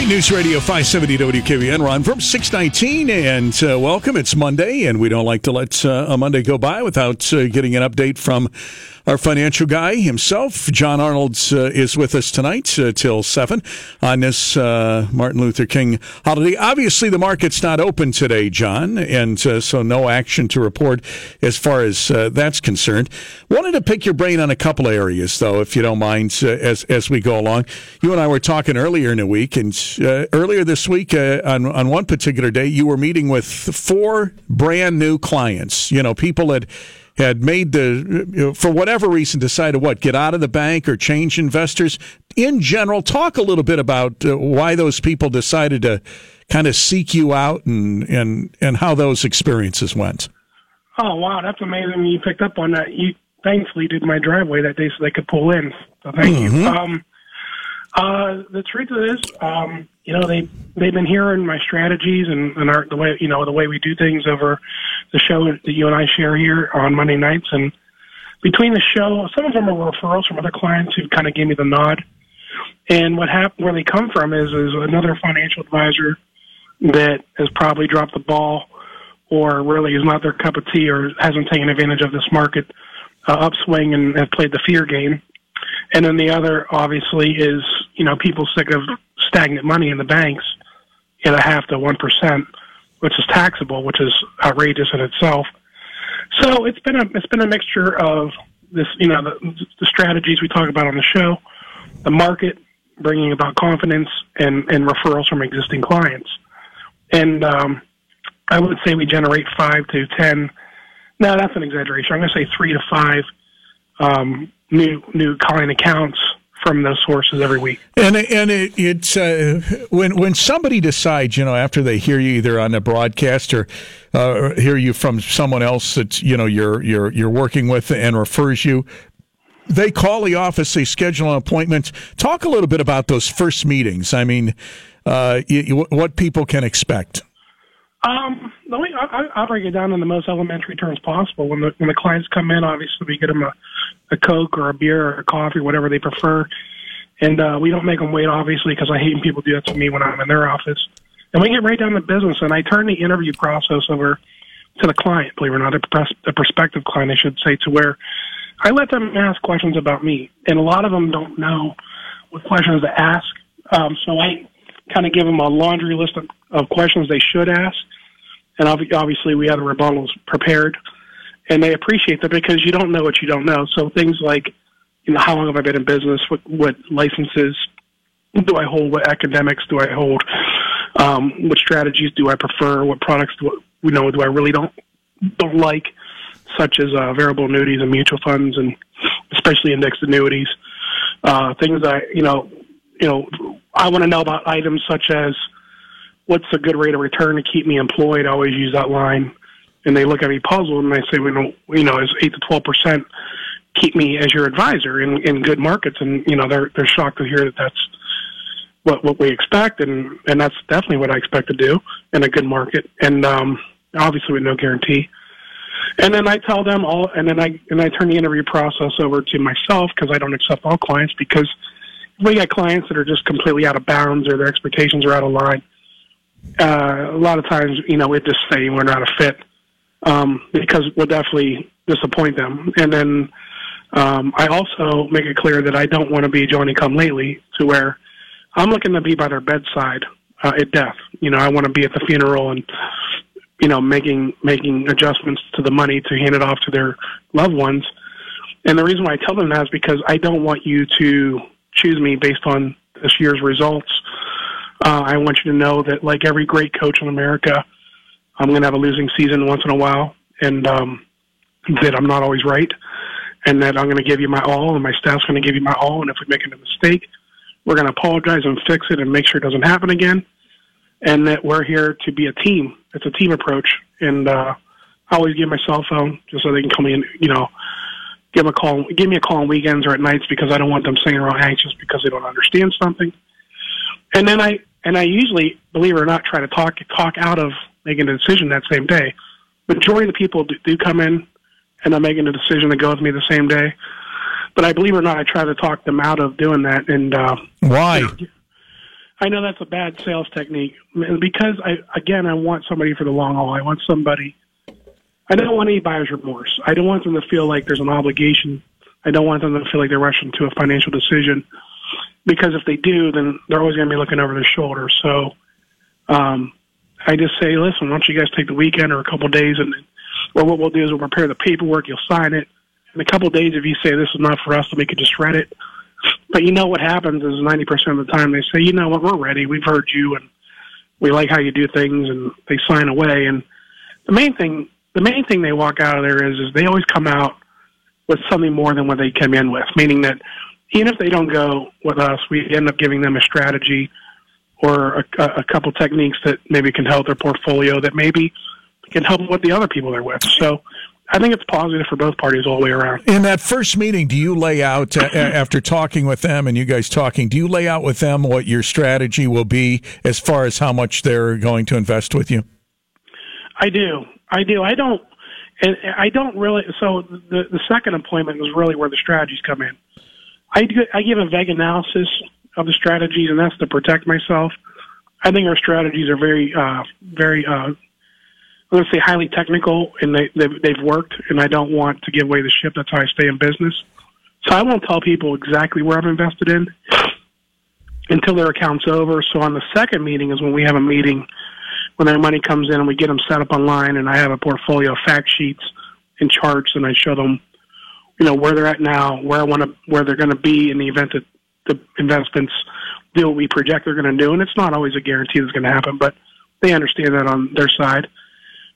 right, News Radio 570 WKBN. Ron from 619, and uh, welcome. It's Monday, and we don't like to let uh, a Monday go by without uh, getting an update from our financial guy himself, John Arnold, uh, is with us tonight uh, till 7 on this uh, Martin Luther King holiday. Obviously, the market's not open today, John, and uh, so no action to report as far as uh, that's concerned. Wanted to pick your brain on a couple areas, though, if you don't mind, uh, as, as we go along. You and I were talking earlier in the week, and earlier this week, on, on one particular day, you were meeting with four brand new clients, you know, people that had made the, you know, for whatever reason, decided what, get out of the bank or change investors. In general, talk a little bit about uh, why those people decided to kind of seek you out and, and, and how those experiences went. Oh, wow. That's amazing you picked up on that. You thankfully did my driveway that day so they could pull in. So thank mm-hmm. you. Um, uh, the truth of this, um, you know, they they've been hearing my strategies and, and our the way you know the way we do things over the show that you and I share here on Monday nights. And between the show, some of them are referrals from other clients who kind of gave me the nod. And what happened, where they come from, is is another financial advisor that has probably dropped the ball, or really is not their cup of tea, or hasn't taken advantage of this market uh, upswing and have played the fear game. And then the other, obviously, is you know people sick of stagnant money in the banks at a half to one percent, which is taxable, which is outrageous in itself. So it's been a it's been a mixture of this, you know, the, the strategies we talk about on the show, the market bringing about confidence and and referrals from existing clients, and um, I would say we generate five to ten. No, that's an exaggeration. I'm going to say three to five um, new new client accounts from those sources every week. And and it, it's uh, when when somebody decides, you know, after they hear you either on the broadcast or uh, hear you from someone else that you know you're you're you're working with and refers you. They call the office. They schedule an appointment. Talk a little bit about those first meetings. I mean, uh, you, what people can expect. Um, the way I, I'll break it down in the most elementary terms possible. When the when the clients come in, obviously we get them a, a coke or a beer or a coffee, whatever they prefer, and uh, we don't make them wait, obviously, because I hate when people do that to me when I'm in their office. And we get right down to business, and I turn the interview process over to the client, believe it or not, a, pres- a prospective client, I should say, to where I let them ask questions about me, and a lot of them don't know what questions to ask. Um, so I kind of give them a laundry list of, of questions they should ask and obviously we have the rebuttals prepared, and they appreciate that because you don't know what you don't know. So things like, you know, how long have I been in business? What what licenses do I hold? What academics do I hold? Um, what strategies do I prefer? What products do you know do I really don't don't like, such as uh, variable annuities and mutual funds, and especially indexed annuities. Uh, things I you know you know I want to know about items such as what's a good rate of return to keep me employed? I always use that line. And they look at me puzzled and they say, we don't, you know, is eight to 12% keep me as your advisor in, in good markets? And, you know, they're, they're shocked to hear that that's what, what we expect. And, and that's definitely what I expect to do in a good market. And, um, obviously with no guarantee. And then I tell them all, and then I, and I turn the interview process over to myself because I don't accept all clients because we got clients that are just completely out of bounds or their expectations are out of line uh, a lot of times, you know, we just say we're not a fit um, because we'll definitely disappoint them. And then um, I also make it clear that I don't want to be Johnny come lately to where I'm looking to be by their bedside uh, at death. You know, I want to be at the funeral and you know making making adjustments to the money to hand it off to their loved ones. And the reason why I tell them that is because I don't want you to choose me based on this year's results uh, I want you to know that, like every great coach in America, I'm going to have a losing season once in a while, and um, that I'm not always right, and that I'm going to give you my all, and my staff's going to give you my all. And if we make a mistake, we're going to apologize and fix it and make sure it doesn't happen again. And that we're here to be a team. It's a team approach, and uh, I always give my cell phone just so they can come in. You know, give them a call. Give me a call on weekends or at nights because I don't want them sitting around anxious because they don't understand something and then I and I usually, believe it or not, try to talk talk out of making a decision that same day. Majority of the people do, do come in and are making a decision to go with me the same day. But I believe it or not, I try to talk them out of doing that. And uh, why? I know that's a bad sales technique because I again I want somebody for the long haul. I want somebody. I don't want any buyer's remorse. I don't want them to feel like there's an obligation. I don't want them to feel like they're rushing to a financial decision because if they do, then they're always going to be looking over their shoulder. So, um, I just say, listen, why don't you guys take the weekend or a couple of days, and well, what we'll do is we'll prepare the paperwork. You'll sign it in a couple of days. If you say this is not for us, then we could just shred it. But you know what happens is 90% of the time they say, you know what, we're ready. We've heard you and we like how you do things and they sign away. And the main thing, the main thing they walk out of there is, is they always come out with something more than what they came in with, meaning that even if they don't go with us, we end up giving them a strategy or a, a couple techniques that maybe can help their portfolio that maybe can help with the other people they're with. So I think it's positive for both parties all the way around. In that first meeting, do you lay out, uh, after talking with them and you guys talking, do you lay out with them what your strategy will be as far as how much they're going to invest with you? I do. I do. I don't, and I don't really, so the, the second appointment is really where the strategies come in. I, do, I give a vague analysis of the strategies, and that's to protect myself. I think our strategies are very, uh, very uh, to say highly technical, and they they've, they've worked. And I don't want to give away the ship. That's how I stay in business. So I won't tell people exactly where I'm invested in until their account's over. So on the second meeting is when we have a meeting when their money comes in and we get them set up online, and I have a portfolio of fact sheets and charts, and I show them, you know, where they're at now, where I want to, where they're going to be in the event that the investments do what we project they're going to do. And it's not always a guarantee that's going to happen, but they understand that on their side.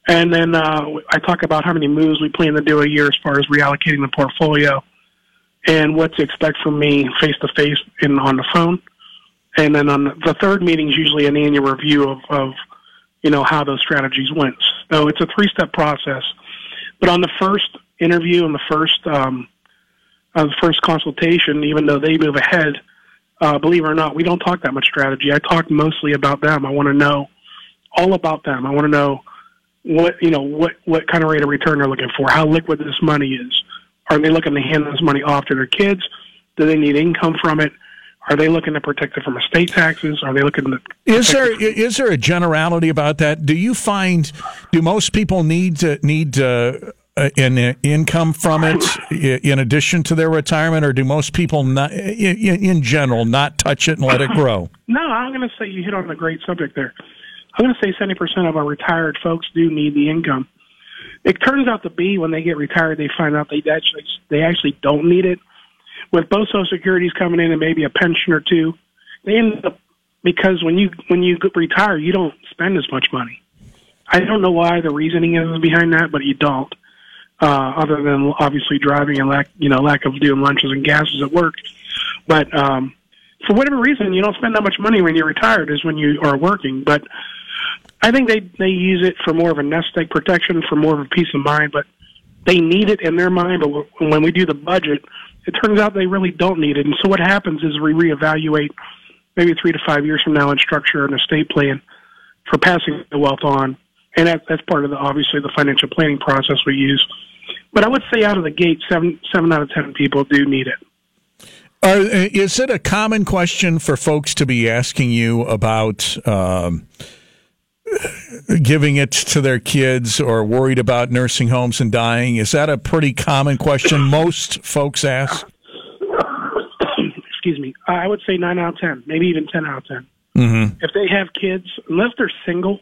And then uh, I talk about how many moves we plan to do a year as far as reallocating the portfolio and what to expect from me face to face and on the phone. And then on the third meeting is usually an annual review of, of you know how those strategies went. So it's a three step process. But on the first interview and the first um, uh, the first consultation, even though they move ahead, uh, believe it or not, we don't talk that much strategy. I talk mostly about them. I want to know all about them. I want to know what you know what what kind of rate of return they're looking for, how liquid this money is. Are they looking to hand this money off to their kids? Do they need income from it? Are they looking to protect it from estate taxes? Are they looking to? Is there is there a generality about that? Do you find do most people need to, need uh, Uh, an uh, income from it in addition to their retirement, or do most people not in, in general not touch it and let it grow? No, I'm going to say you hit on a great subject there. I'm going to say 70% of our retired folks do need the income. It turns out to be when they get retired, they find out they actually they actually don't need it. With both Social Securities coming in and maybe a pension or two, they end up because when you when you retire, you don't spend as much money. I don't know why the reasoning is behind that, but you don't. Uh, other than obviously driving and lack, you know, lack of doing lunches and gases at work. But um, for whatever reason, you don't spend that much money when you're retired as when you are working. But I think they they use it for more of a nest egg protection, for more of a peace of mind. But they need it in their mind. But when we do the budget, it turns out they really don't need it. And so what happens is we reevaluate maybe three to five years from now and structure an estate plan for passing the wealth on. And that, that's part of the obviously the financial planning process we use. But I would say out of the gate, seven seven out of ten people do need it. Uh, is it a common question for folks to be asking you about? Um, giving it to their kids or worried about nursing homes and dying? Is that a pretty common question most folks ask? Excuse me. I would say 9 out of 10, maybe even 10 out of 10. Mm-hmm. If they have kids, unless they're single,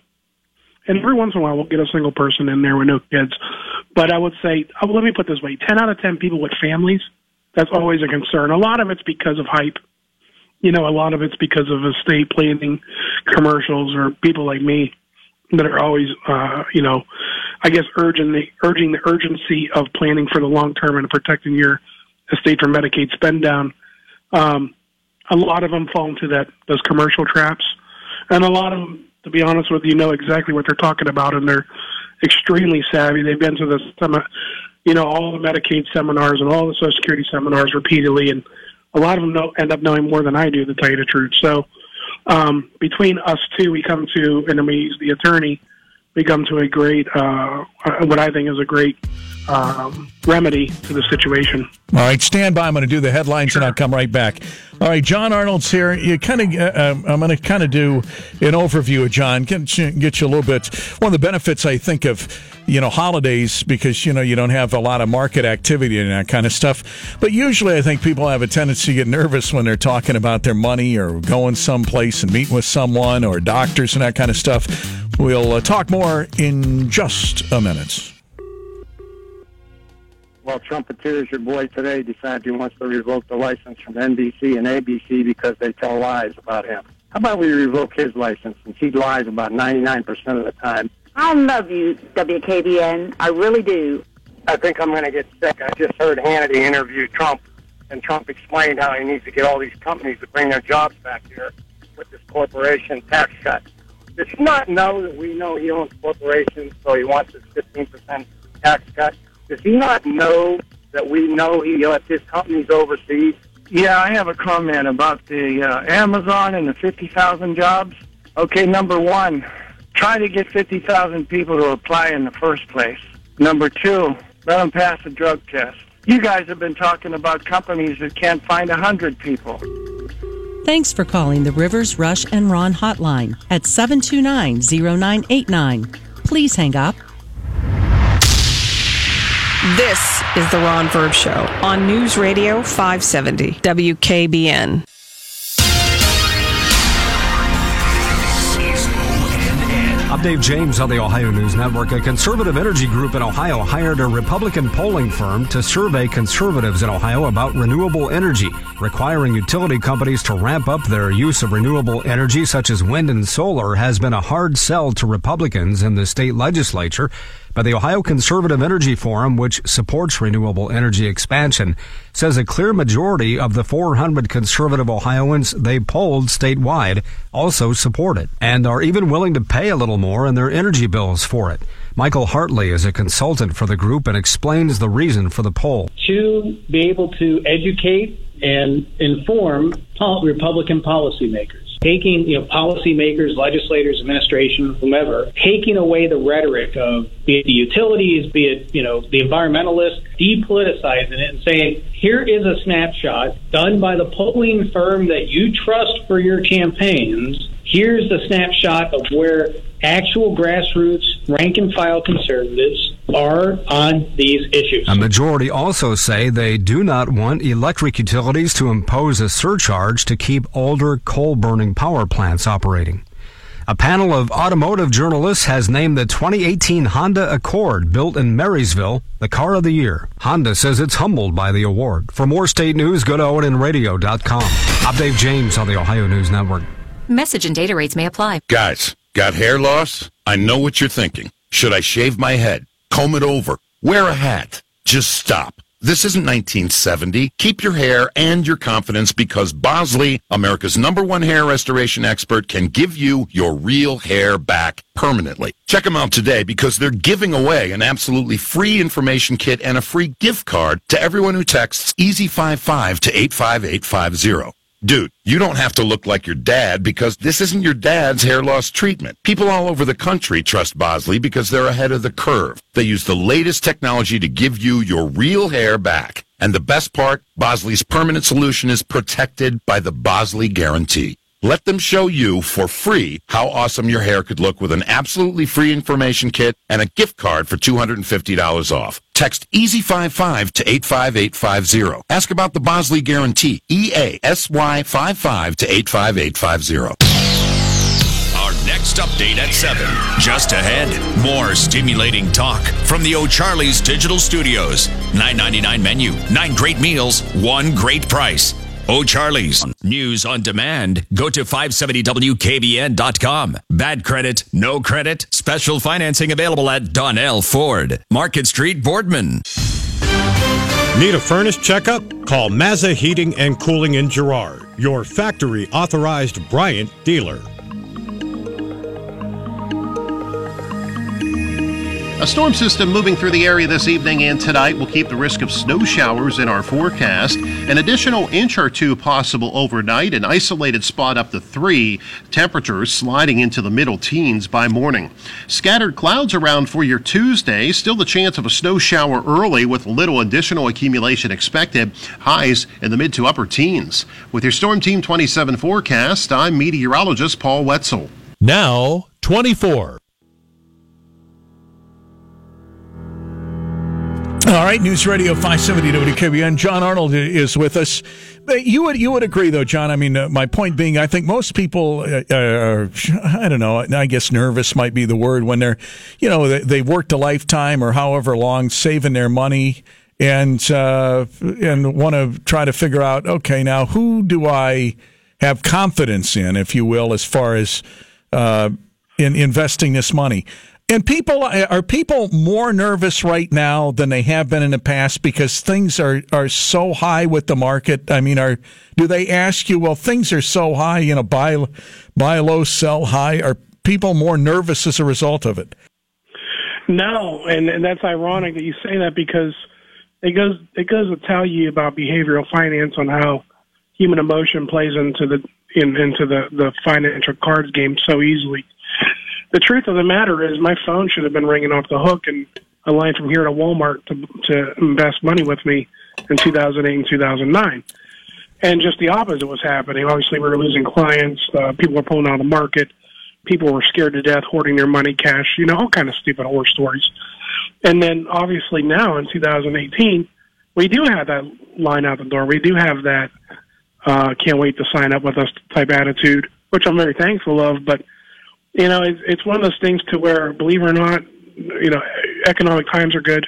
and every once in a while we'll get a single person in there with no kids. But I would say, oh, let me put this way 10 out of 10 people with families, that's always a concern. A lot of it's because of hype you know, a lot of it's because of estate planning commercials or people like me that are always, uh, you know, I guess urging the urging the urgency of planning for the long term and protecting your estate from Medicaid spend down. Um, a lot of them fall into that those commercial traps, and a lot of them, to be honest with you, know exactly what they're talking about, and they're extremely savvy. They've been to the, you know, all the Medicaid seminars and all the Social Security seminars repeatedly, and a lot of them know, end up knowing more than I do, to tell you the truth. So um, between us two, we come to, and then we use the attorney, we come to a great, uh, what I think is a great um, remedy to the situation. All right, stand by. I'm going to do the headlines sure. and I'll come right back. All right, John Arnold's here. You kind of, uh, um, I'm going to kind of do an overview of John, get you, get you a little bit. One of the benefits I think of, you know, holidays because you know you don't have a lot of market activity and that kind of stuff. But usually, I think people have a tendency to get nervous when they're talking about their money or going someplace and meeting with someone or doctors and that kind of stuff. We'll uh, talk more in just a minute. Well, Trumpeteers, your boy today decided he wants to revoke the license from NBC and ABC because they tell lies about him. How about we revoke his license since he lies about 99% of the time? I love you, WKBN. I really do. I think I'm going to get sick. I just heard Hannity interview Trump, and Trump explained how he needs to get all these companies to bring their jobs back here with this corporation tax cut. Does he not know that we know he owns corporations, so he wants his 15% tax cut? Does he not know that we know he left his companies overseas? Yeah, I have a comment about the uh, Amazon and the 50,000 jobs. Okay, number one, try to get 50,000 people to apply in the first place. Number two, let them pass a drug test. You guys have been talking about companies that can't find 100 people. Thanks for calling the Rivers Rush and Ron hotline at 729 0989. Please hang up this is the Ron Verb Show on News Radio 570 WKBN. I'm Dave James on the Ohio News Network. A conservative energy group in Ohio hired a Republican polling firm to survey conservatives in Ohio about renewable energy, requiring utility companies to ramp up their use of renewable energy, such as wind and solar, has been a hard sell to Republicans in the state legislature but the Ohio Conservative Energy Forum, which supports renewable energy expansion, says a clear majority of the 400 conservative Ohioans they polled statewide also support it and are even willing to pay a little more in their energy bills for it. Michael Hartley is a consultant for the group and explains the reason for the poll. To be able to educate and inform Republican policymakers taking you know policymakers, legislators, administration, whomever, taking away the rhetoric of be it the utilities, be it you know the environmentalists, depoliticizing it and saying here is a snapshot done by the polling firm that you trust for your campaigns. Here's the snapshot of where actual grassroots rank and file conservatives are on these issues. A majority also say they do not want electric utilities to impose a surcharge to keep older coal burning power plants operating. A panel of automotive journalists has named the 2018 Honda Accord, built in Marysville, the car of the year. Honda says it's humbled by the award. For more state news, go to ONNRadio.com. I'm Dave James on the Ohio News Network. Message and data rates may apply. Guys, got hair loss? I know what you're thinking. Should I shave my head? comb it over, wear a hat. Just stop. This isn't 1970. Keep your hair and your confidence because Bosley, America's number one hair restoration expert, can give you your real hair back permanently. Check them out today because they're giving away an absolutely free information kit and a free gift card to everyone who texts EASY55 to 85850. Dude, you don't have to look like your dad because this isn't your dad's hair loss treatment. People all over the country trust Bosley because they're ahead of the curve. They use the latest technology to give you your real hair back. And the best part, Bosley's permanent solution is protected by the Bosley Guarantee. Let them show you for free how awesome your hair could look with an absolutely free information kit and a gift card for $250 off. Text EASY55 to 85850. Ask about the Bosley Guarantee. EASY55 to 85850. Our next update at 7. Just ahead, more stimulating talk from the O'Charley's Digital Studios. 9.99 menu, 9 great meals, 1 great price. Oh, O'Charley's. News on demand. Go to 570WKBN.com. Bad credit, no credit, special financing available at Donnell Ford. Market Street, Boardman. Need a furnace checkup? Call Mazza Heating and Cooling in Girard, your factory authorized Bryant dealer. A storm system moving through the area this evening and tonight will keep the risk of snow showers in our forecast. An additional inch or two possible overnight, an isolated spot up to three. Temperatures sliding into the middle teens by morning. Scattered clouds around for your Tuesday. Still the chance of a snow shower early with little additional accumulation expected. Highs in the mid to upper teens. With your Storm Team 27 forecast, I'm meteorologist Paul Wetzel. Now 24. All right, News Radio 570 WKBN. John Arnold is with us. You would you would agree though, John? I mean, uh, my point being, I think most people uh, are, I don't know, I guess nervous might be the word when they're, you know, they, they've worked a lifetime or however long saving their money and uh, and want to try to figure out, okay, now who do I have confidence in, if you will, as far as uh, in investing this money? And people uh, are people more nervous right now than they have been in the past because things are, are so high with the market. I mean, are do they ask you, well, things are so high, you know, buy buy low, sell high? Are people more nervous as a result of it? No, and, and that's ironic that you say that because it goes it goes to tell you about behavioral finance on how human emotion plays into the in, into the the financial cards game so easily the truth of the matter is my phone should have been ringing off the hook and a line from here to Walmart to to invest money with me in 2008 and 2009. And just the opposite was happening. Obviously, we were losing clients. Uh, people were pulling out of the market. People were scared to death, hoarding their money, cash. You know, all kind of stupid horror stories. And then, obviously, now in 2018, we do have that line out the door. We do have that uh, can't wait to sign up with us type attitude, which I'm very thankful of. But you know, it's, it's one of those things to where, believe it or not, you know, economic times are good.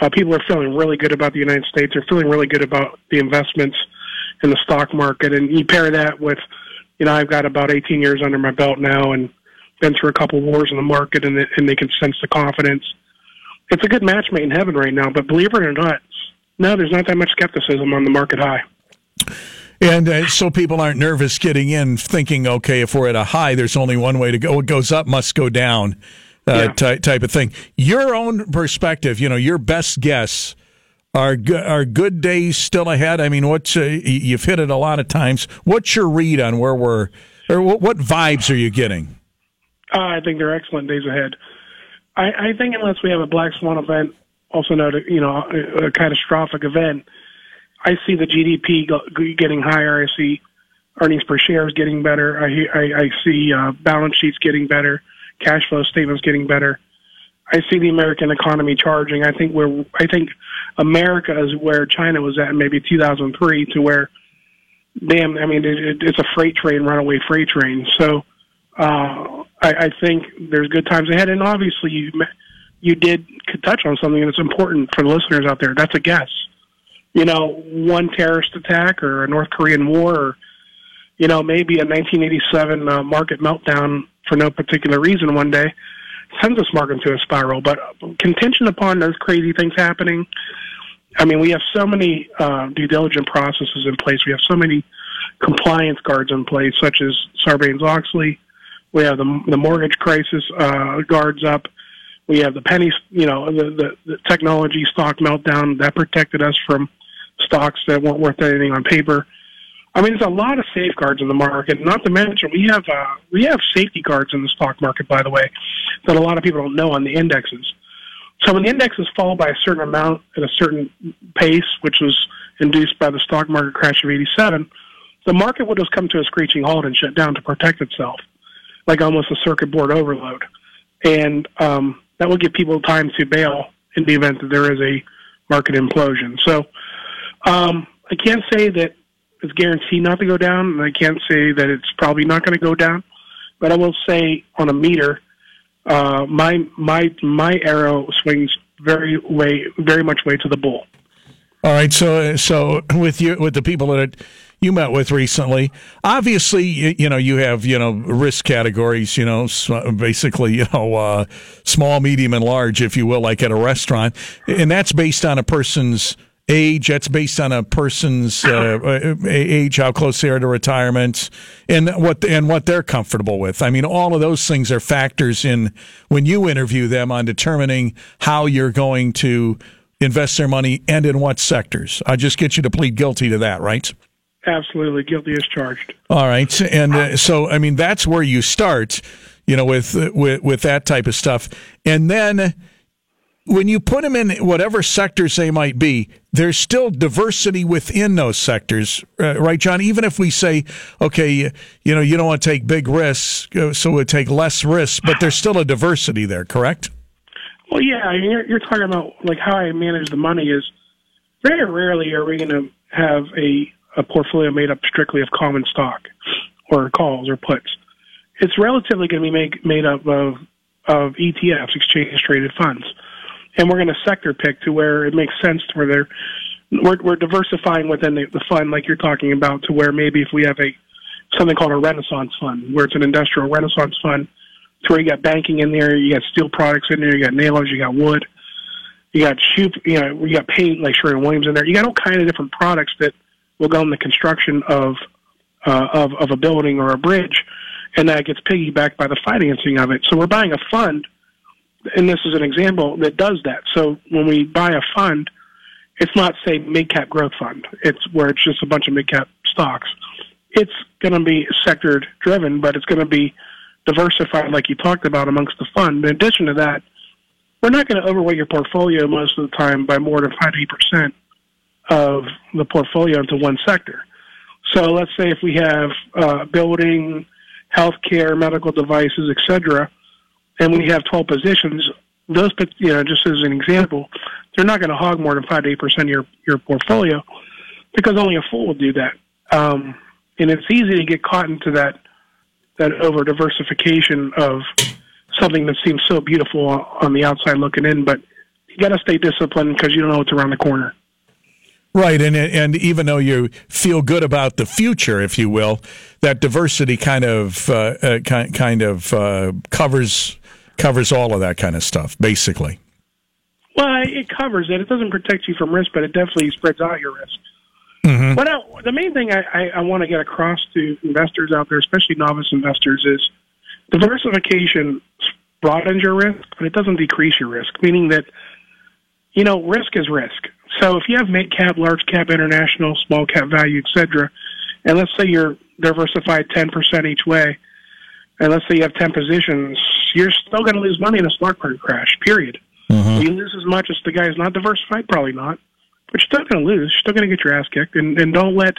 Uh, people are feeling really good about the United States. They're feeling really good about the investments in the stock market. And you pair that with, you know, I've got about 18 years under my belt now and been through a couple wars in the market and, and they can sense the confidence. It's a good match made in heaven right now, but believe it or not, no, there's not that much skepticism on the market high. And uh, so people aren't nervous getting in, thinking, okay, if we're at a high, there's only one way to go. What goes up must go down, uh, yeah. ty- type of thing. Your own perspective, you know, your best guess. Are are good days still ahead? I mean, what's uh, you've hit it a lot of times. What's your read on where we're, or what, what vibes are you getting? Uh, I think they're excellent days ahead. I, I think unless we have a black swan event, also known, you know, a catastrophic event, I see the GDP getting higher. I see earnings per share is getting better. I I, I see uh, balance sheets getting better, cash flow statements getting better. I see the American economy charging. I think we're I think America is where China was at maybe 2003 to where, damn, I mean it, it, it's a freight train, runaway freight train. So uh, I, I think there's good times ahead. And obviously you you did touch on something that's important for the listeners out there. That's a guess you know, one terrorist attack or a North Korean war or, you know, maybe a 1987 uh, market meltdown for no particular reason one day sends this market into a spiral. But contention upon those crazy things happening, I mean, we have so many uh, due diligence processes in place. We have so many compliance guards in place, such as Sarbanes-Oxley. We have the, the mortgage crisis uh, guards up. We have the penny, you know, the, the, the technology stock meltdown that protected us from – stocks that weren't worth anything on paper. I mean, there's a lot of safeguards in the market. Not to mention, we have uh, we have safety guards in the stock market, by the way, that a lot of people don't know on the indexes. So when the indexes fall by a certain amount at a certain pace, which was induced by the stock market crash of '87, the market would just come to a screeching halt and shut down to protect itself, like almost a circuit board overload, and um, that will give people time to bail in the event that there is a market implosion. So um, I can't say that it's guaranteed not to go down, and I can't say that it's probably not going to go down. But I will say on a meter, uh, my my my arrow swings very way very much way to the bull. All right, so so with you with the people that you met with recently, obviously you, you know you have you know risk categories, you know basically you know uh, small, medium, and large, if you will, like at a restaurant, and that's based on a person's age. That's based on a person's uh, age, how close they are to retirement, and what and what they're comfortable with. I mean, all of those things are factors in when you interview them on determining how you're going to invest their money and in what sectors. I just get you to plead guilty to that, right? Absolutely, guilty as charged. All right, and uh, so I mean that's where you start, you know, with with with that type of stuff, and then when you put them in whatever sectors they might be, there's still diversity within those sectors, uh, right, John? Even if we say, okay, you, know, you don't want to take big risks, uh, so we take less risks, but there's still a diversity there, correct? Well, yeah, I mean, you're, you're talking about like how I manage the money is very rarely are we going to have a a portfolio made up strictly of common stock or calls or puts. It's relatively going to be make, made up of of ETFs, exchange traded funds, and we're going to sector pick to where it makes sense to where they're we're, we're diversifying within the, the fund, like you're talking about, to where maybe if we have a something called a Renaissance fund, where it's an industrial Renaissance fund, to where you got banking in there, you got steel products in there, you got nailers, you got wood, you got shoe, you know, you got paint like Sherwin Williams in there. You got all kind of different products that will go in the construction of uh, of of a building or a bridge, and that gets piggybacked by the financing of it. So we're buying a fund, and this is an example that does that. So when we buy a fund, it's not say mid cap growth fund. It's where it's just a bunch of mid cap stocks. It's going to be sector driven, but it's going to be diversified, like you talked about, amongst the fund. In addition to that, we're not going to overweight your portfolio most of the time by more than five eight percent of the portfolio into one sector. So let's say if we have uh, building, healthcare, medical devices, etc., and when you have 12 positions, those, you know, just as an example, they're not going to hog more than five to eight percent of your your portfolio because only a fool will do that. Um, and it's easy to get caught into that that over diversification of something that seems so beautiful on the outside looking in, but you got to stay disciplined because you don't know what's around the corner. Right, and and even though you feel good about the future, if you will, that diversity kind of uh, uh, kind kind of uh, covers covers all of that kind of stuff, basically. Well, it covers it. It doesn't protect you from risk, but it definitely spreads out your risk. Mm-hmm. But I, the main thing I, I, I want to get across to investors out there, especially novice investors, is diversification broadens your risk, but it doesn't decrease your risk. Meaning that, you know, risk is risk. So if you have mid cap, large cap, international, small cap value, etc., and let's say you're diversified 10% each way, and let's say you have 10 positions, you're still going to lose money in a stock market crash, period. Mm-hmm. You lose as much as the guy who's not diversified? Probably not. But you're still going to lose. You're still going to get your ass kicked. And, and don't let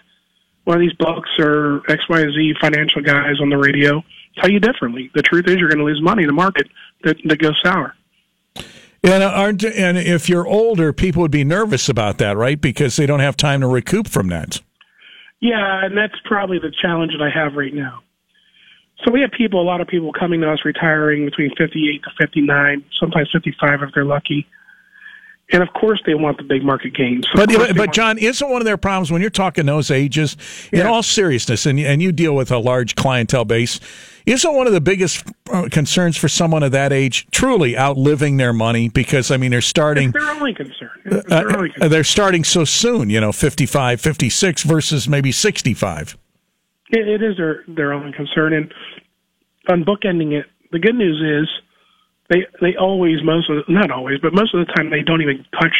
one of these books or XYZ financial guys on the radio tell you differently. The truth is you're going to lose money in the market that, that goes sour. And aren't and if you're older, people would be nervous about that, right? Because they don't have time to recoup from that. Yeah, and that's probably the challenge that I have right now. So we have people, a lot of people coming to us retiring between 58 to 59, sometimes 55 if they're lucky. And of course, they want the big market gains. But but John, isn't one of their problems when you're talking those ages? In all seriousness, and and you deal with a large clientele base, isn't one of the biggest uh, concerns for someone of that age truly outliving their money? Because I mean, they're starting. It's their only concern. It's their uh, only concern. They're starting so soon. You know, 55, 56 versus maybe 65. It, it is their their own concern, and on bookending it, the good news is they they always most of not always, but most of the time they don't even touch.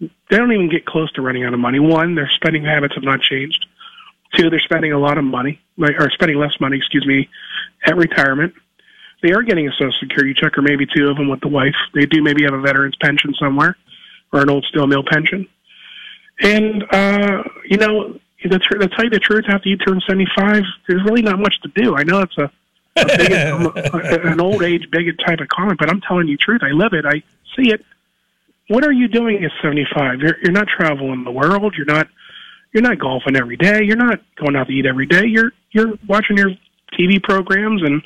They don't even get close to running out of money. One, their spending habits have not changed. Two, they're spending a lot of money, or spending less money, excuse me, at retirement. They are getting a Social Security check, or maybe two of them with the wife. They do maybe have a veteran's pension somewhere, or an old steel mill pension. And uh, you know, to, to tell you the truth, after you turn seventy-five, there's really not much to do. I know it's a an old age bigot type of comment, but I'm telling you the truth. I live it. I see it. What are you doing at 75? You're you're not traveling the world. You're not you're not golfing every day. You're not going out to eat every day. You're you're watching your TV programs and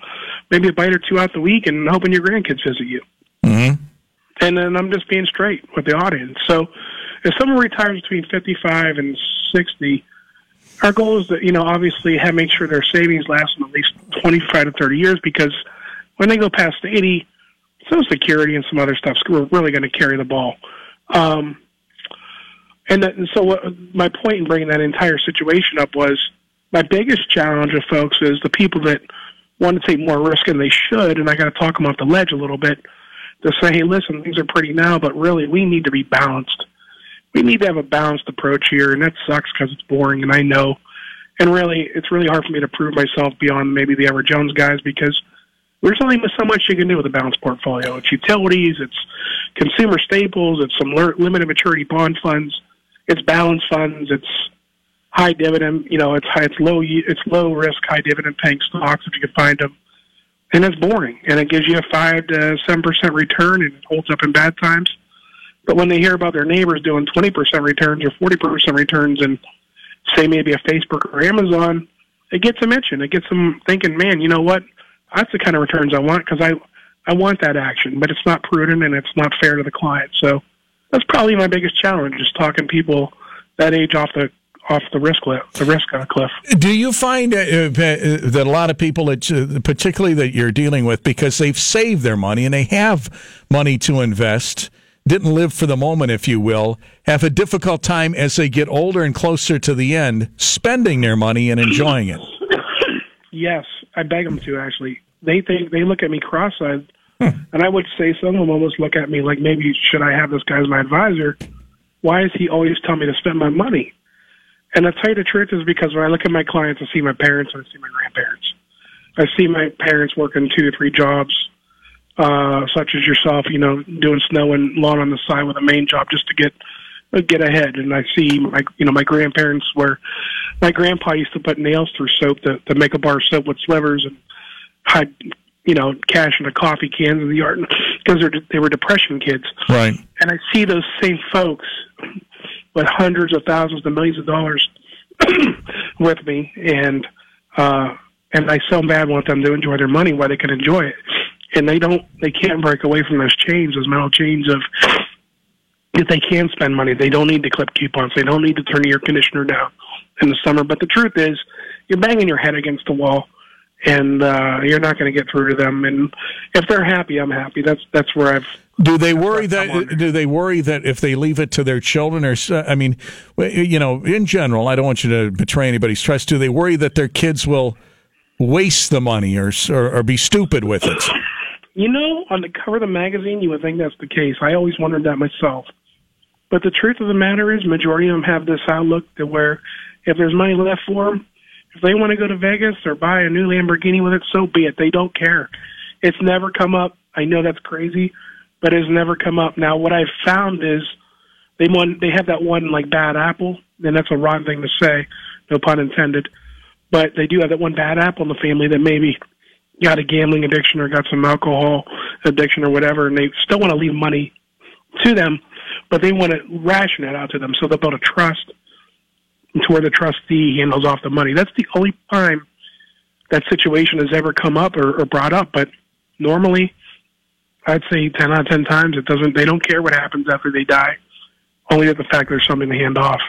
maybe a bite or two out the week and hoping your grandkids visit you. Mm-hmm. And then I'm just being straight with the audience. So if someone retires between 55 and 60, our goal is to, you know, obviously have make sure their savings last them at least 25 to 30 years because when they go past 80, Social Security and some other stuff we're really going to carry the ball. Um, And, that, and so, what, my point in bringing that entire situation up was my biggest challenge with folks is the people that want to take more risk than they should, and I got to talk them off the ledge a little bit to say, hey, listen, things are pretty now, but really we need to be balanced. We need to have a balanced approach here, and that sucks because it's boring, and I know. And really, it's really hard for me to prove myself beyond maybe the Edward Jones guys because there's only so much you can do with a balanced portfolio. It's utilities, it's consumer staples, it's some limited maturity bond funds, it's balanced funds, it's high dividend. You know, it's high, it's low, it's low risk, high dividend paying stocks if you can find them and it's boring and it gives you a five to seven percent return and it holds up in bad times. But when they hear about their neighbors doing twenty percent returns or forty percent returns and say maybe a Facebook or Amazon, it gets them itching. It gets them thinking, man, you know what? That's the kind of returns I want because I I want that action, but it's not prudent and it's not fair to the client. So that's probably my biggest challenge, is talking people that age off the off the risk cliff, the risk uh, cliff. Do you find uh, uh, that a lot of people, that, uh, particularly that you're dealing with, because they've saved their money and they have money to invest, didn't live for the moment, if you will, have a difficult time as they get older and closer to the end, spending their money and enjoying it? yes, I beg them to. Actually, they think they look at me cross-eyed, and I would say some of them almost look at me like maybe should I have this guy as my advisor? Why is he always telling me to spend my money? And I tell you the truth is because when I look at my clients, I see my parents and I see my grandparents. I see my parents working two to three jobs, uh, such as yourself, you know, doing snow and lawn on the side with a main job just to get uh, get ahead. And I see my, you know, my grandparents where my grandpa used to put nails through soap to, to make a bar of soap with slivers and hide, you know, cash in the coffee cans in the yard because they're they were depression kids. Right. And I see those same folks with hundreds of thousands to millions of dollars with me, and uh, and I so bad want them to enjoy their money while they can enjoy it, and they don't, they can't break away from those chains, those mental chains of if they can spend money, they don't need to clip coupons, they don't need to turn the air conditioner down in the summer. But the truth is, you're banging your head against the wall and uh, you're not going to get through to them. And if they're happy, I'm happy. That's that's where I've. Do they worry that? Do they worry that if they leave it to their children, or I mean, you know, in general, I don't want you to betray anybody's trust. Do they worry that their kids will waste the money or or, or be stupid with it? You know, on the cover of the magazine, you would think that's the case. I always wondered that myself. But the truth of the matter is, majority of them have this outlook that where if there's money left for them, if they want to go to Vegas or buy a new Lamborghini with it, so be it. They don't care. It's never come up. I know that's crazy, but it's never come up. Now, what I've found is they want they have that one like bad apple, and that's a wrong thing to say, no pun intended. But they do have that one bad apple in the family that maybe got a gambling addiction or got some alcohol addiction or whatever, and they still want to leave money to them, but they want to ration it out to them so they'll build a trust to where the trustee handles off the money. That's the only time that situation has ever come up or, or brought up. But normally, I'd say ten out of ten times it doesn't. They don't care what happens after they die, only that the fact there's something to hand off.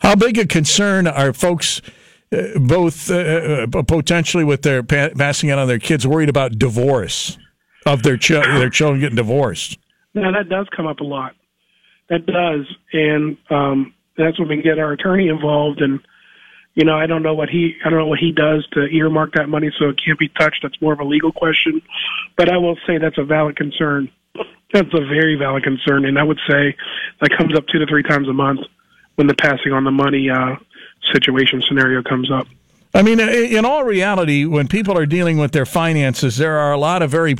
How big a concern are folks? Uh, both uh, uh potentially with their pa- passing out on their kids, worried about divorce of their ch- their children getting divorced. Now that does come up a lot. That does, and um, that's when we get our attorney involved and you know, I don't know what he I don't know what he does to earmark that money so it can't be touched. That's more of a legal question. But I will say that's a valid concern. That's a very valid concern and I would say that comes up two to three times a month when the passing on the money uh situation scenario comes up. I mean, in all reality, when people are dealing with their finances, there are a lot of very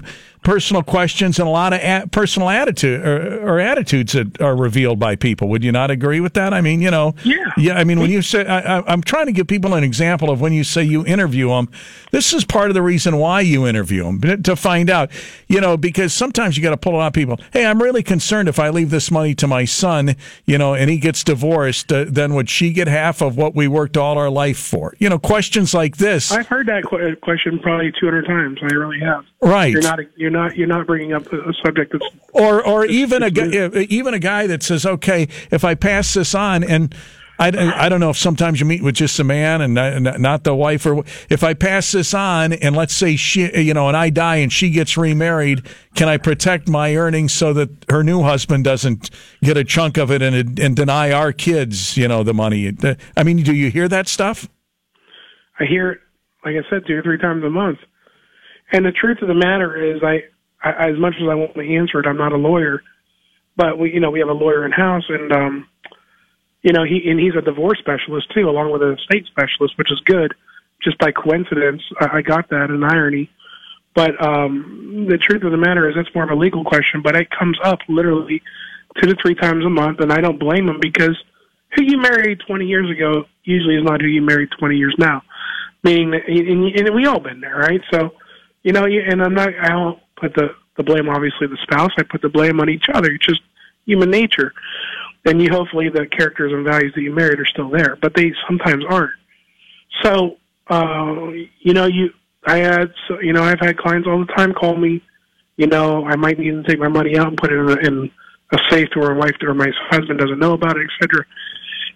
personal questions and a lot of a- personal attitude or, or, attitudes that are revealed by people. Would you not agree with that? I mean, you know, yeah, yeah. I mean, when you say, I, am trying to give people an example of when you say you interview them. This is part of the reason why you interview them to find out, you know, because sometimes you got to pull a lot of people. Hey, I'm really concerned if I leave this money to my son, you know, and he gets divorced, uh, then would she get half of what we worked all our life for? You know, questions like this. I've heard that qu- question probably 200 times. I really have. Right. You're not. You're not you're not bringing up a subject that's or or even a guy, even a guy that says, okay, if I pass this on and I, I don't know if sometimes you meet with just a man and not, not the wife, or if I pass this on and let's say she, you know, and I die and she gets remarried, can I protect my earnings so that her new husband doesn't get a chunk of it and and deny our kids, you know, the money? I mean, do you hear that stuff? I hear it, like I said, two or three times a month. And the truth of the matter is, I, I as much as I want to answer it, I'm not a lawyer, but we, you know, we have a lawyer in house, and um, you know, he and he's a divorce specialist too, along with a estate specialist, which is good. Just by coincidence, I, I got that in irony. But um, the truth of the matter is, that's more of a legal question. But it comes up literally two to three times a month, and I don't blame him because who you married 20 years ago usually is not who you married 20 years now. Meaning, and, and we all been there, right? So, you know, and I'm not, I don't put the the blame obviously the spouse. I put the blame on each other. It's just human nature then you hopefully the characters and values that you married are still there, but they sometimes aren't. So, uh, you know, you, I had, so, you know, I've had clients all the time call me, you know, I might need to take my money out and put it in a, in a safe to where my wife or my husband doesn't know about it, et cetera.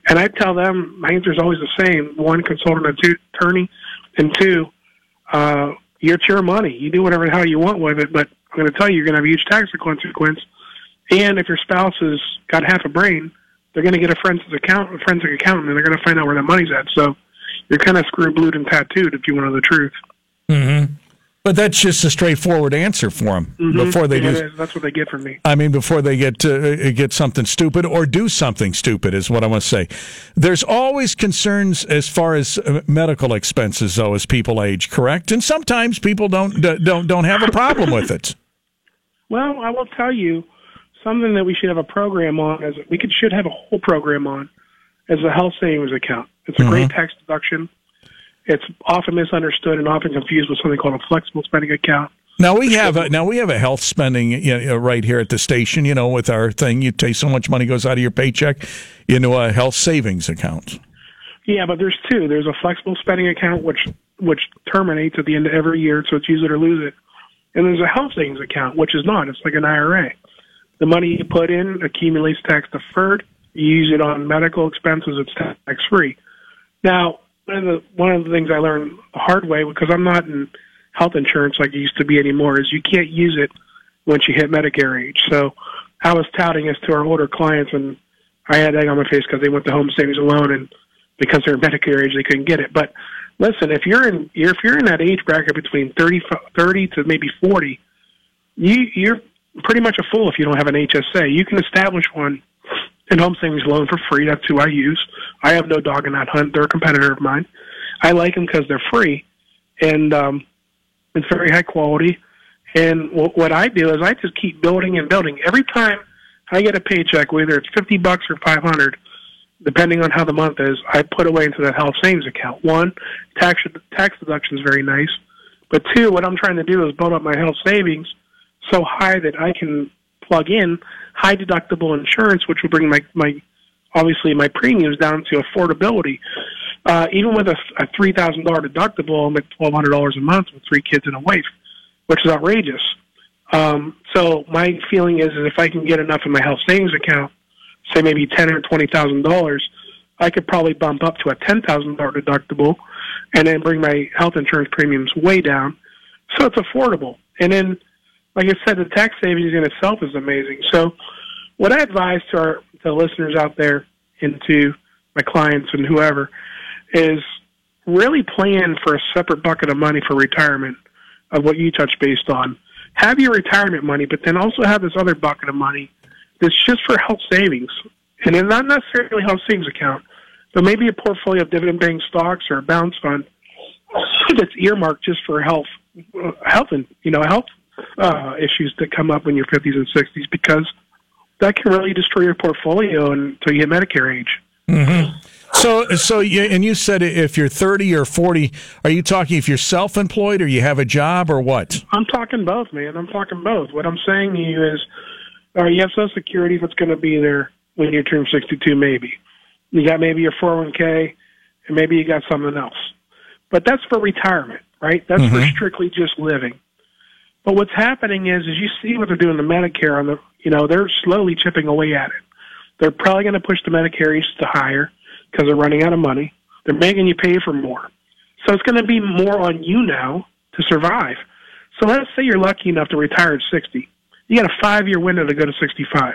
And I tell them my answer is always the same: one, consult an attorney, and two, uh, it's your money. You do whatever the hell you want with it, but I'm going to tell you, you're going to have a huge tax consequence and if your spouse has got half a brain, they're going to get a forensic account, a forensic accountant, and they're going to find out where that money's at. So you're kind of screwed, blued, and tattooed if you want to know the truth. Mm-hmm. But that's just a straightforward answer for them mm-hmm. before they yeah, do. That's what they get from me. I mean, before they get to, uh, get something stupid or do something stupid is what I want to say. There's always concerns as far as uh, medical expenses, though, as people age. Correct, and sometimes people don't don't don't have a problem with it. Well, I will tell you, something that we should have a program on as we could should have a whole program on as a health savings account. It's a mm-hmm. great tax deduction. It's often misunderstood and often confused with something called a flexible spending account. Now we have a, now we have a health spending you uh, know, right here at the station. You know, with our thing, you take so much money goes out of your paycheck into a health savings account. Yeah, but there's two. There's a flexible spending account which which terminates at the end of every year, so it's use it or lose it. And there's a health savings account which is not. It's like an IRA. The money you put in accumulates tax deferred. You use it on medical expenses. It's tax free. Now, one of the one of the things I learned the hard way because I'm not in health insurance like it used to be anymore is you can't use it once you hit Medicare age. So I was touting this to our older clients, and I had egg on my face because they went to home savings alone, and because they're Medicare age, they couldn't get it. But listen, if you're in if you're in that age bracket between 30, 30 to maybe forty, you you're pretty much a fool if you don't have an HSA. You can establish one in home savings loan for free. That's who I use. I have no dog in that hunt. They're a competitor of mine. I like them because they're free, and um, it's very high quality. And w- what I do is I just keep building and building. Every time I get a paycheck, whether it's fifty bucks or five hundred, depending on how the month is, I put away into that health savings account. One, tax tax deduction is very nice, but two, what I'm trying to do is build up my health savings so high that I can plug in high deductible insurance, which will bring my my obviously my premiums down to affordability. Uh, even with a, a three thousand dollar deductible, I'm at twelve hundred dollars a month with three kids and a wife, which is outrageous. Um, so my feeling is, is if I can get enough in my health savings account, say maybe ten or twenty thousand dollars, I could probably bump up to a ten thousand dollar deductible, and then bring my health insurance premiums way down, so it's affordable. And then like I said, the tax savings in itself is amazing. So, what I advise to our to listeners out there and to my clients and whoever is really plan for a separate bucket of money for retirement of what you touch based on. Have your retirement money, but then also have this other bucket of money that's just for health savings. And it's not necessarily health savings account, but maybe a portfolio of dividend paying stocks or a bounce fund that's earmarked just for health, uh, health and, you know, health uh, issues that come up in your 50s and 60s because that can really destroy your portfolio until you hit Medicare age. Mm-hmm. So, so you, and you said if you're 30 or 40, are you talking if you're self-employed or you have a job or what? I'm talking both, man. I'm talking both. What I'm saying to you is, uh, you have Social Security that's going to be there when you turn 62, maybe. You got maybe your 401k, and maybe you got something else. But that's for retirement, right? That's mm-hmm. for strictly just living. But what's happening is, is you see what they're doing to Medicare on the, you know, they're slowly chipping away at it. They're probably going to push the Medicare to higher. because they're running out of money. They're making you pay for more. So it's going to be more on you now to survive. So let's say you're lucky enough to retire at 60. You got a five year window to go to 65.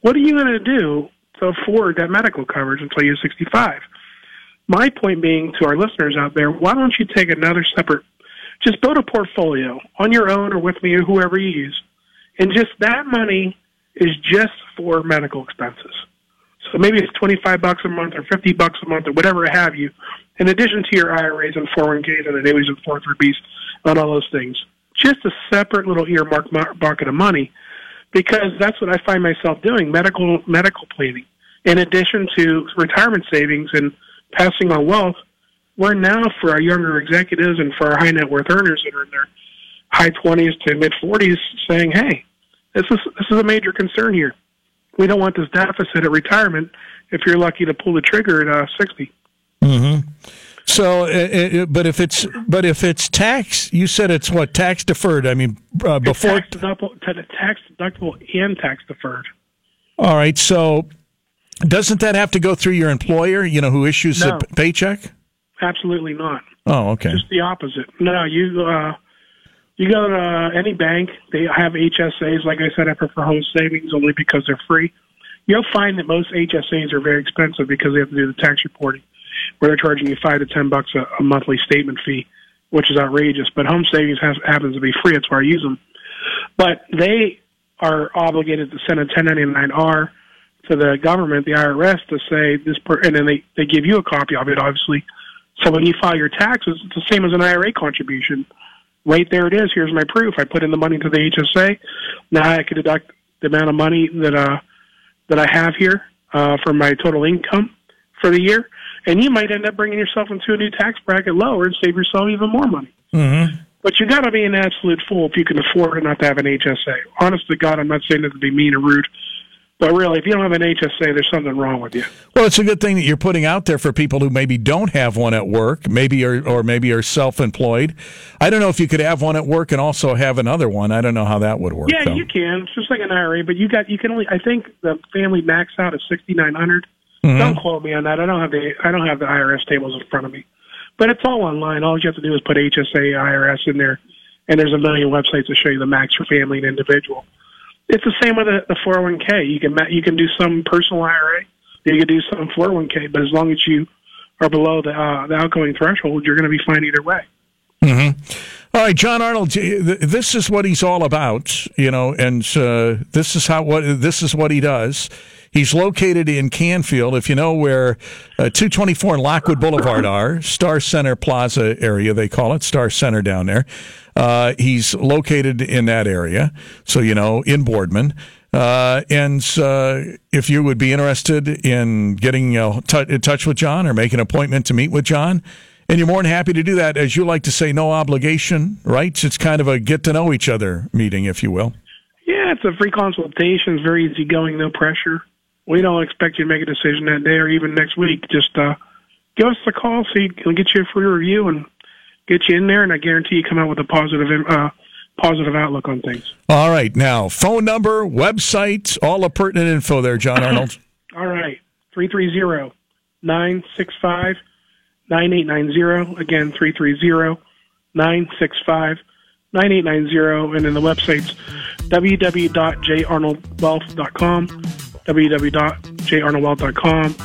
What are you going to do to afford that medical coverage until you're 65? My point being to our listeners out there, why don't you take another separate, just build a portfolio on your own or with me or whoever you use, and just that money is just for medical expenses. So maybe it's 25 bucks a month or 50 bucks a month or whatever have you, in addition to your IRAs and 401ks and annuities and 403bs and all those things. Just a separate little earmark bucket of money because that's what I find myself doing, medical medical planning. In addition to retirement savings and passing on wealth, we're now for our younger executives and for our high net worth earners that are in their high 20s to mid 40s saying, "Hey, this is this is a major concern here. We don't want this deficit at retirement if you're lucky to pull the trigger at uh, 60." Mm-hmm. So, uh, but if it's but if it's tax, you said it's what tax deferred. I mean, uh, before tax deductible, tax deductible and tax deferred. All right. So, doesn't that have to go through your employer? You know, who issues No. the paycheck? Absolutely not. Oh, okay. Just the opposite. No, you uh, you go to uh, any bank. They have HSAs. Like I said, I prefer home savings only because they're free. You'll find that most HSAs are very expensive because they have to do the tax reporting, where they're charging you five to ten bucks a, a monthly statement fee, which is outrageous. But home savings has, happens to be free. That's why I use them. But they are obligated to send a 1099-R to the government, the IRS, to say this, per- and then they they give you a copy of it, obviously. So when you file your taxes, it's the same as an IRA contribution. Right there it is. Here's my proof. I put in the money to the HSA. Now I can deduct the amount of money that uh that I have here uh, from my total income for the year, and you might end up bringing yourself into a new tax bracket lower and save yourself even more money. Mm-hmm. But you got to be an absolute fool if you can afford it not to have an HSA. Honest to God, I'm not saying that to be mean or rude, but really, if you don't have an HSA, there's something wrong with you. Well, it's a good thing that you're putting out there for people who maybe don't have one at work, maybe are, or maybe are self-employed. I don't know if you could have one at work and also have another one. I don't know how that would work. Yeah, though. you can. It's just like an IRA, but you got you can only. I think the family max out is sixty nine hundred. Mhm. Don't quote me on that. I don't have the I don't have the IRS tables in front of me, but it's all online. All you have to do is put HSA IRS in there, and there's a million websites that show you the max for family and individual. It's the same with the, the 401k. You can you can do some personal IRA, you can do some 401k, but as long as you are below the uh, the outgoing threshold, you're going to be fine either way. hmm All right, John Arnold. This is what he's all about, you know, and uh, this is how what this is what he does. He's located in Canfield. If you know where uh, 224 and Lockwood Boulevard are, Star Center Plaza area, they call it Star Center down there. Uh, he's located in that area, so you know in Boardman. Uh, and uh, if you would be interested in getting uh, t- in touch with John or make an appointment to meet with John, and you're more than happy to do that, as you like to say, no obligation, right? It's kind of a get to know each other meeting, if you will. Yeah, it's a free consultation. It's very easygoing, no pressure. We don't expect you to make a decision that day or even next week. Just uh, give us a call, so you can get you a free review and get you in there, and I guarantee you come out with a positive, uh, positive outlook on things. All right, now phone number, website, all the pertinent info there, John Arnold. All right, three three zero nine six five nine eight nine zero. Again, three three zero nine six five nine eight nine zero, and then the website's www.jarnoldwealth.com. www.jarnoldwealth.com.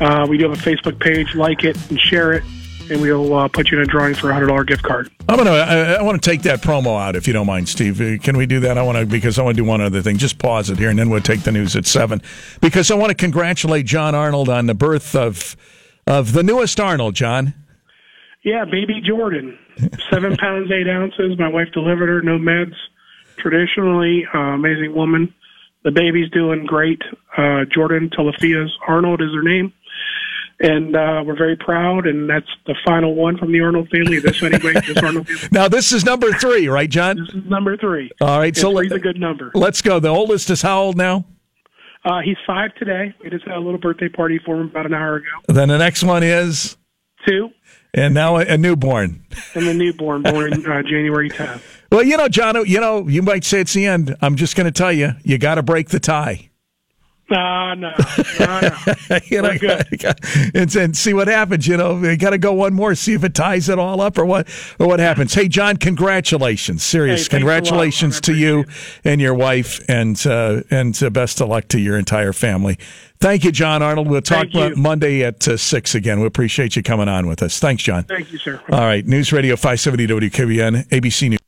Uh, we do have a Facebook page. Like it and share it, and we'll uh, put you in a drawing for a hundred dollar gift card. I'm gonna. I, I want to take that promo out, if you don't mind, Steve. Uh, Can we do that? I want to because I want to do one other thing. Just pause it here, and then we'll take the news at seven. Because I want to congratulate John Arnold on the birth of of the newest Arnold. John. Yeah, baby Jordan, seven pounds eight ounces. My wife delivered her, no meds. Traditionally, uh, amazing woman. The baby's doing great. Uh, Jordan Telefias Arnold is her name, and uh, we're very proud. And that's the final one from the Arnold family. This anyway, this Arnold family. Now this is number three, right, John? This is number three. All right, And so three's let- a good number. Let's go. The oldest is how old now? Uh, he's five today. We just had a little birthday party for him about an hour ago. Then the next one is Two, and now a, a newborn. and the newborn born uh, January 10th. Well, you know, John, you know, you might say it's the end. I'm just going to tell you, you got to break the tie. No, no, no, no. you know, and, and see what happens. You know, you got to go one more, see if it ties it all up, or what, or what happens. Hey, John, congratulations, serious, Hey, thanks a lot, congratulations to you and your wife, and uh, and uh, best of luck to your entire family. Thank you, John Arnold. We'll talk Monday at uh, six again. We appreciate you coming on with us. Thanks, John. Thank you, sir. All right, News Radio 570 WKBN, ABC News.